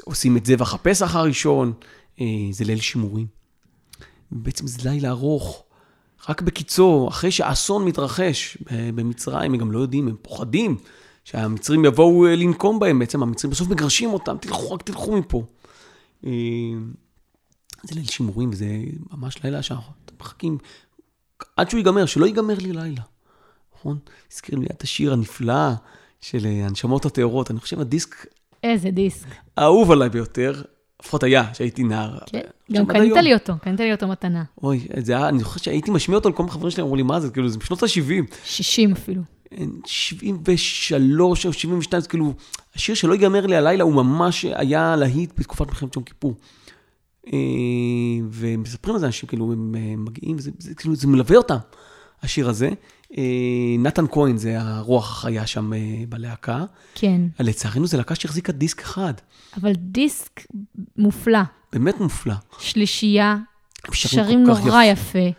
עושים את זבח הפסח הראשון, זה ליל שימורים. בעצם זה לילה ארוך. רק בקיצור, אחרי שהאסון מתרחש במצרים, הם גם לא יודעים, הם פוחדים שהמצרים יבואו לנקום בהם. בעצם המצרים בסוף מגרשים אותם, תלכו, רק תלכו מפה. זה ליל שימורים, וזה ממש לילה שאנחנו מחכים עד שהוא ייגמר, שלא ייגמר לי לילה. נכון? הזכיר לי את השיר הנפלא של אה, הנשמות הטהורות. אני חושב הדיסק
איזה דיסק.
האהוב עליי ביותר, לפחות היה, כשהייתי נער.
כן,
אבל
גם קנית. לי אותו, קנית לי אותו מתנה.
אוי, זה היה, אני זוכר שהייתי משמיע אותו לכל מיני חברים שלי, אמרו לי, מה זה, כאילו, זה בשנות ה-70.
60 אפילו.
73 או 72, זה כאילו, השיר שלא ייגמר לי הלילה, הוא ממש היה להיט בתקופת מלחמת יום כיפור. אה, ומספרים על זה אנשים, כאילו, הם אה, מגיעים, זה, זה, כאילו, זה מלווה אותם, השיר הזה. אה, נתן כהן זה הרוח החיה שם אה, בלהקה.
כן,
לצערנו, זו להקה שהחזיקה דיסק אחד.
אבל דיסק מופלא.
באמת מופלא.
שלישייה,
שרים
שרים נורא
יפה.
יפה,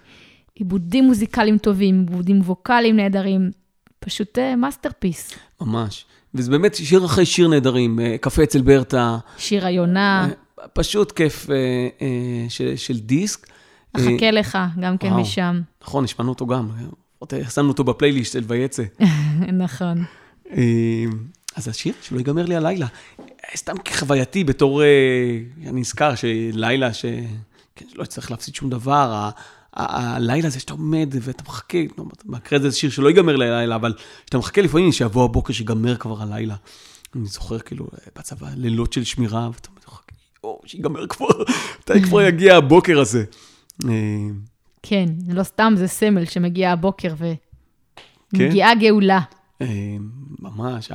עיבודים מוזיקליים טובים, עיבודים ווקאליים נהדרים, פשוט אה, masterpiece.
ממש. וזה באמת שיר אחרי שיר נהדרים, אה, קפה אצל ברטה,
שיר היונה,
אה, פשוט כיף אה, אה, של, של דיסק. אה,
אחכה לך, גם כן
וואו.
משם.
נכון, השמענו אותו גם. אה, שמנו אותו בפלייליסט של ויצא.
נכון.
אה, אז השיר שלא ייגמר לי הלילה. אה, סתם כחווייתי בתור, אה, אני נזכר שלילה ש... כן, שלא אצטרך להפסיד שום דבר, הלילה הזה שאתה עומד ואתה מחכה, לא, הזה זה שיר שלא ייגמר לי הלילה, אבל שאתה מחכה לפעמים שיבוא הבוקר שיגמר כבר הלילה. אני זוכר כאילו אה, בצבא לילות של שמירה, ואתה מחכה, או, שיגמר כבר, מתי כבר יגיע הבוקר הזה. אה,
כן, לא סתם, זה סמל שמגיע הבוקר
כן.
ומגיעה גאולה.
אה, ממש,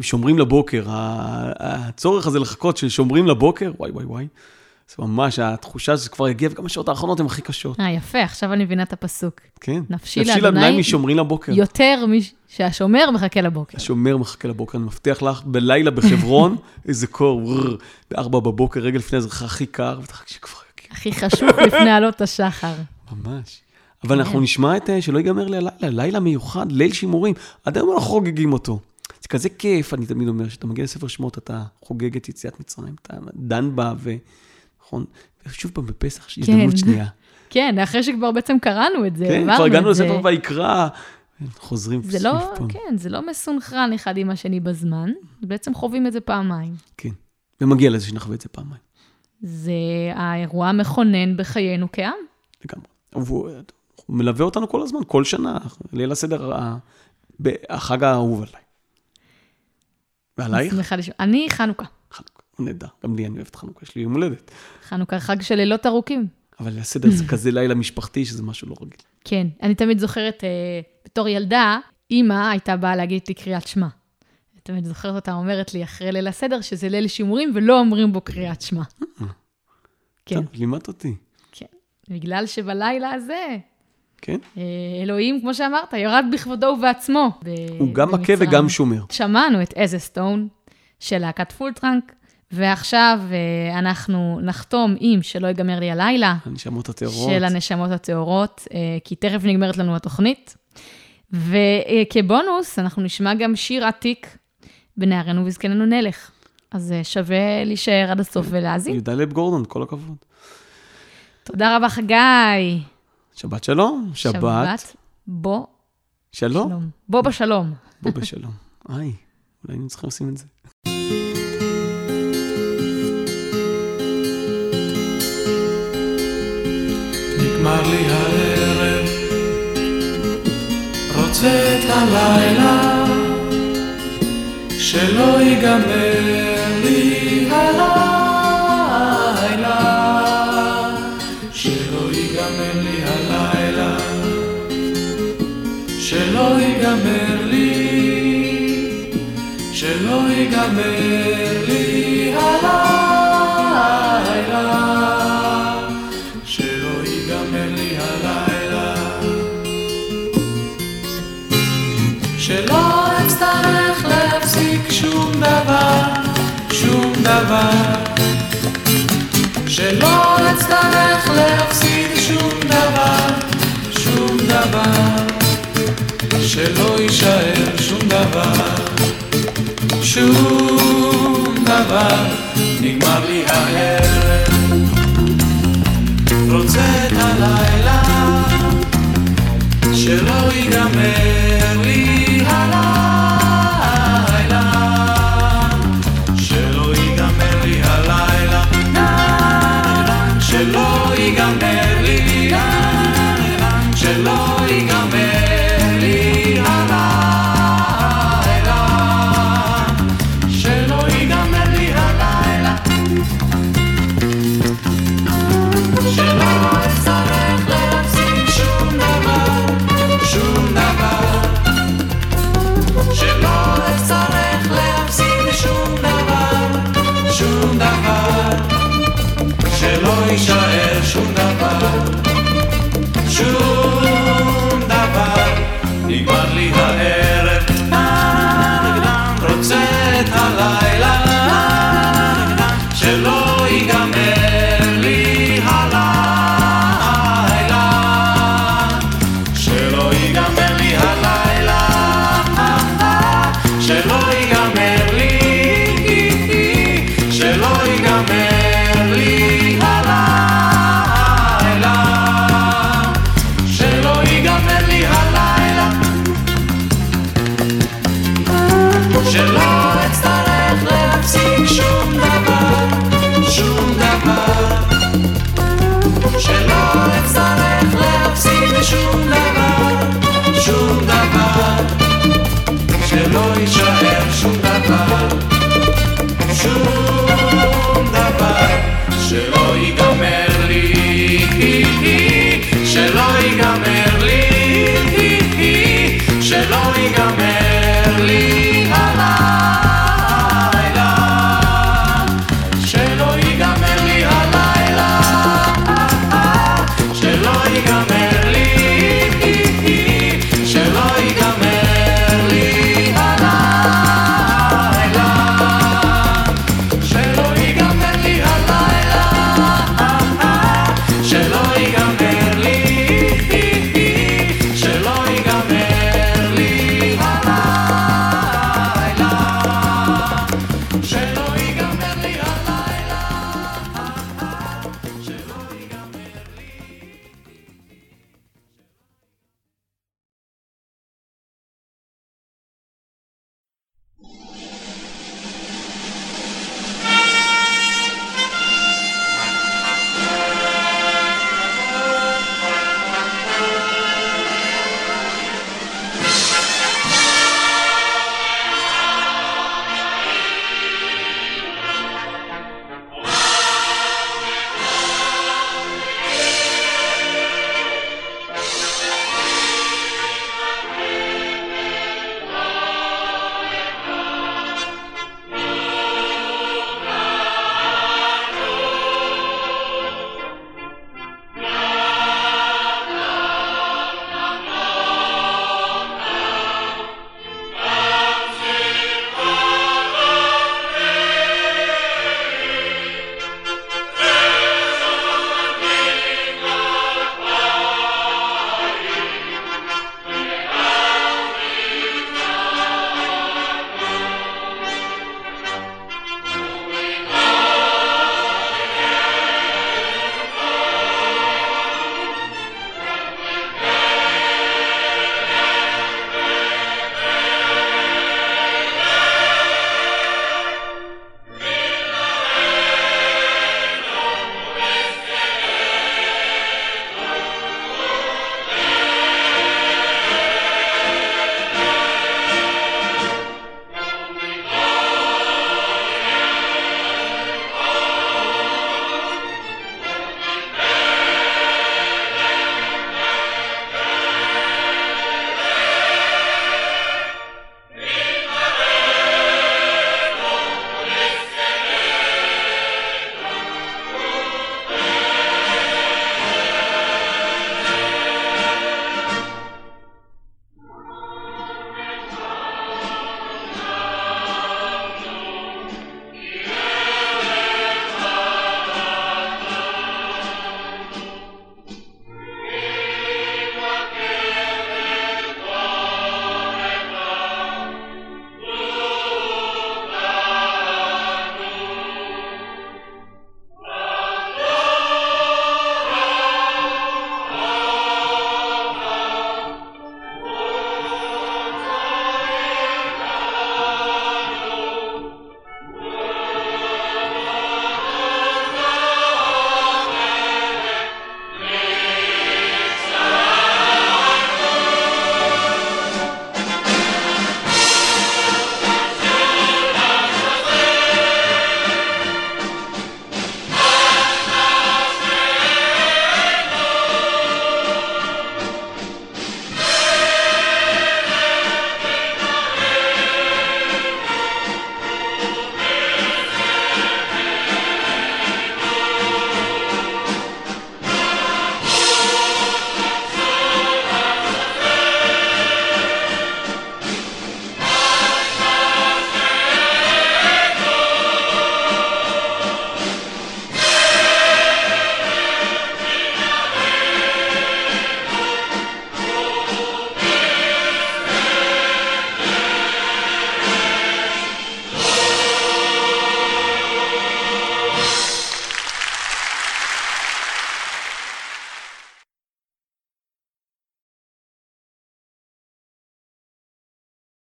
שומרים לבוקר, הצורך הזה לחכות ששומרים לבוקר, וואי וואי וואי. זה ממש, התחושה שזה כבר יגיע, וגם השעות האחרונות הן הכי קשות.
אה, יפה, עכשיו אני מבינה את הפסוק.
כן.
נפשי לאדוני
משומרים לבוקר.
יותר משהשומר מחכה לבוקר.
השומר מחכה לבוקר, אני מבטיח לך, בלילה בחברון, איזה קור, בארבע בבוקר, רגע לפני זה הכי קר, ואתה חכה שכבר.
הכי חשוב לפני עלות השחר.
ממש. אבל אנחנו נשמע את אה, שלא ייגמר לי הלילה, לילה מיוחד, ליל שימורים. עד היום אנחנו חוגגים אותו. זה כזה כיף, אני תמיד אומר, כשאתה מגיע לספר שמות, אתה חוגג את יציאת מצרים, אתה דן בה, ו... נכון? ושוב פעם בפסח, יש הזדמנות
כן.
שנייה.
כן, אחרי שכבר בעצם קראנו את זה,
כן, כבר הגענו. לספר ויקרא, חוזרים
זה
שוב
לא,
פעם.
כן, זה לא מסונכרן אחד עם השני בזמן, בעצם חווים את זה פעמיים.
כן. ומגיע לזה שנחווה את זה פעמיים,
זה האירוע המכונן בחיינו כעם.
לגמרי. הוא מלווה אותנו כל הזמן, כל שנה, ליל הסדר, החג האהוב עליי. ועלייך?
שמחה לשמוע. אני חנוכה.
חנוכה, נהדר. גם לי אני אוהבת חנוכה, יש לי יום הולדת.
חנוכה חג של לילות ארוכים.
אבל הסדר זה כזה לילה משפחתי, שזה משהו לא רגיל.
כן, אני תמיד זוכרת, אה, בתור ילדה, אימא הייתה באה להגיד לי קריאת שמע. תמיד זוכרת אותה אומרת לי אחרי ליל הסדר, שזה ליל שימורים ולא אומרים בו קריאת שמע. כן,
טוב, לימדת אותי.
כן. בגלל שבלילה הזה,
כן?
אה, אלוהים, כמו שאמרת, ירד בכבודו ובעצמו.
הוא גם מכה. וגם שומר.
שמענו את As a Stone של להקת Full Trunk, ועכשיו אה, אנחנו נחתום עם שלא ייגמר לי הלילה,
הנשמות הטהורות.
של הנשמות הטהורות, אה, כי תכף נגמרת לנו התוכנית. וכבונוס, אנחנו נשמע גם שיר עתיק, בנערינו וזקננו נלך. אז אה, שווה להישאר עד הסוף ולהאזין.
י"ד גורדון, כל הכבוד.
תודה רבה, חגי.
שבת שלום, שבת.
בוא
שלום.
שלום. בוא בשלום.
בוא בשלום. איי, אולי היינו צריכים לשים את זה.
נגמר לי הערב, רוצה את הלילה, שלא ייגמר לי הלילה, שלא ייגמר לי הלילה, שלא ייגמר לי, שלא ייגמר דבר שלא אצטרך להפסיד שום דבר, שום דבר שלא יישאר שום דבר, שום דבר נגמר לי הערב. רוצה את הלילה, שלא ייגמר שלא